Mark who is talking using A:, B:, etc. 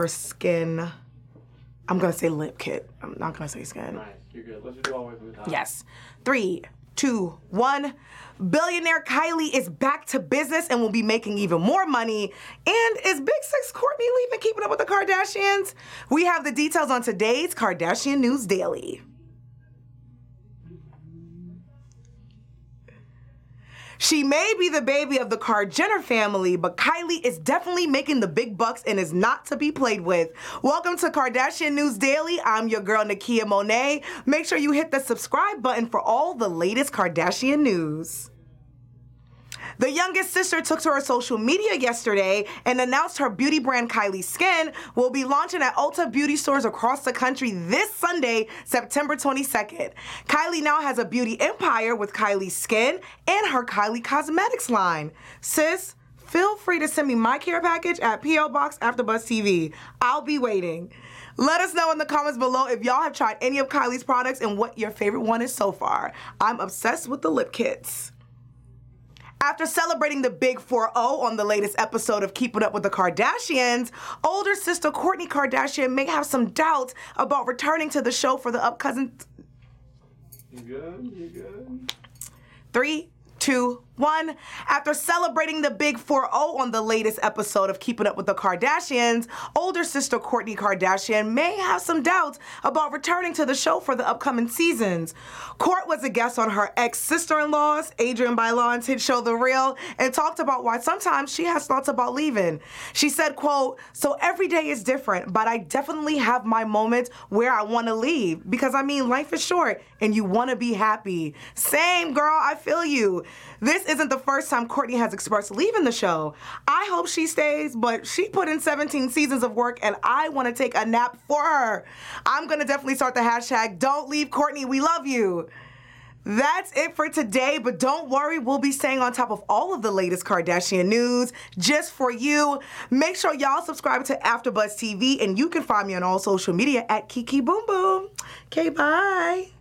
A: her skin. I'm gonna say lip kit. I'm not gonna say skin.
B: Nice, you're good. Let's just do all the way from the top.
A: Yes. Three, two, one. Billionaire Kylie is back to business and will be making even more money. And is Big Six Kourtney leaving Keeping Up with the Kardashians? We have the details on today's Kardashian News Daily. She may be the baby of the Kar-Jenner family, but Kylie is definitely making the big bucks and is not to be played with. Welcome to Kardashian News Daily. I'm your girl, Nakia Monet. Make sure you hit the subscribe button for all the latest Kardashian news. The youngest sister took to her social media yesterday and announced her beauty brand Kylie Skin will be launching at Ulta beauty stores across the country this Sunday, September 22nd. Kylie now has a beauty empire with Kylie Skin and her Kylie Cosmetics line. Sis, feel free to send me my care package at PO Box AfterBuzz TV. I'll be waiting. Let us know in the comments below if y'all have tried any of Kylie's products and what your favorite one is so far. I'm obsessed with the lip kits. After celebrating the big 4-0 on the latest episode of Keeping Up with the Kardashians, older sister Kourtney Kardashian may have some doubts about returning to the show for the upcoming
B: You good? You good?
A: three, two, one. After celebrating the big 4 0 on the latest episode of Keeping Up with the Kardashians, older sister Kourtney Kardashian may have some doubts about returning to the show for the upcoming seasons. Court was a guest on her ex sister in law's, Adrienne Bailon's hit show The Real, and talked about why sometimes she has thoughts about leaving. She said, quote, So every day is different, but I definitely have my moments where I want to leave because I mean, life is short and you want to be happy. Same, girl, I feel you. This isn't the first time Kourtney has expressed leaving the show. I hope she stays, but she put in 17 seasons of work and I want to take a nap for her. I'm going to definitely start the hashtag don't leave Kourtney, we love you. That's it for today, but don't worry, we'll be staying on top of all of the latest Kardashian news just for you. Make sure y'all subscribe to AfterBuzz TV, and you can find me on all social media at Kiki Boom Boom. Okay, bye.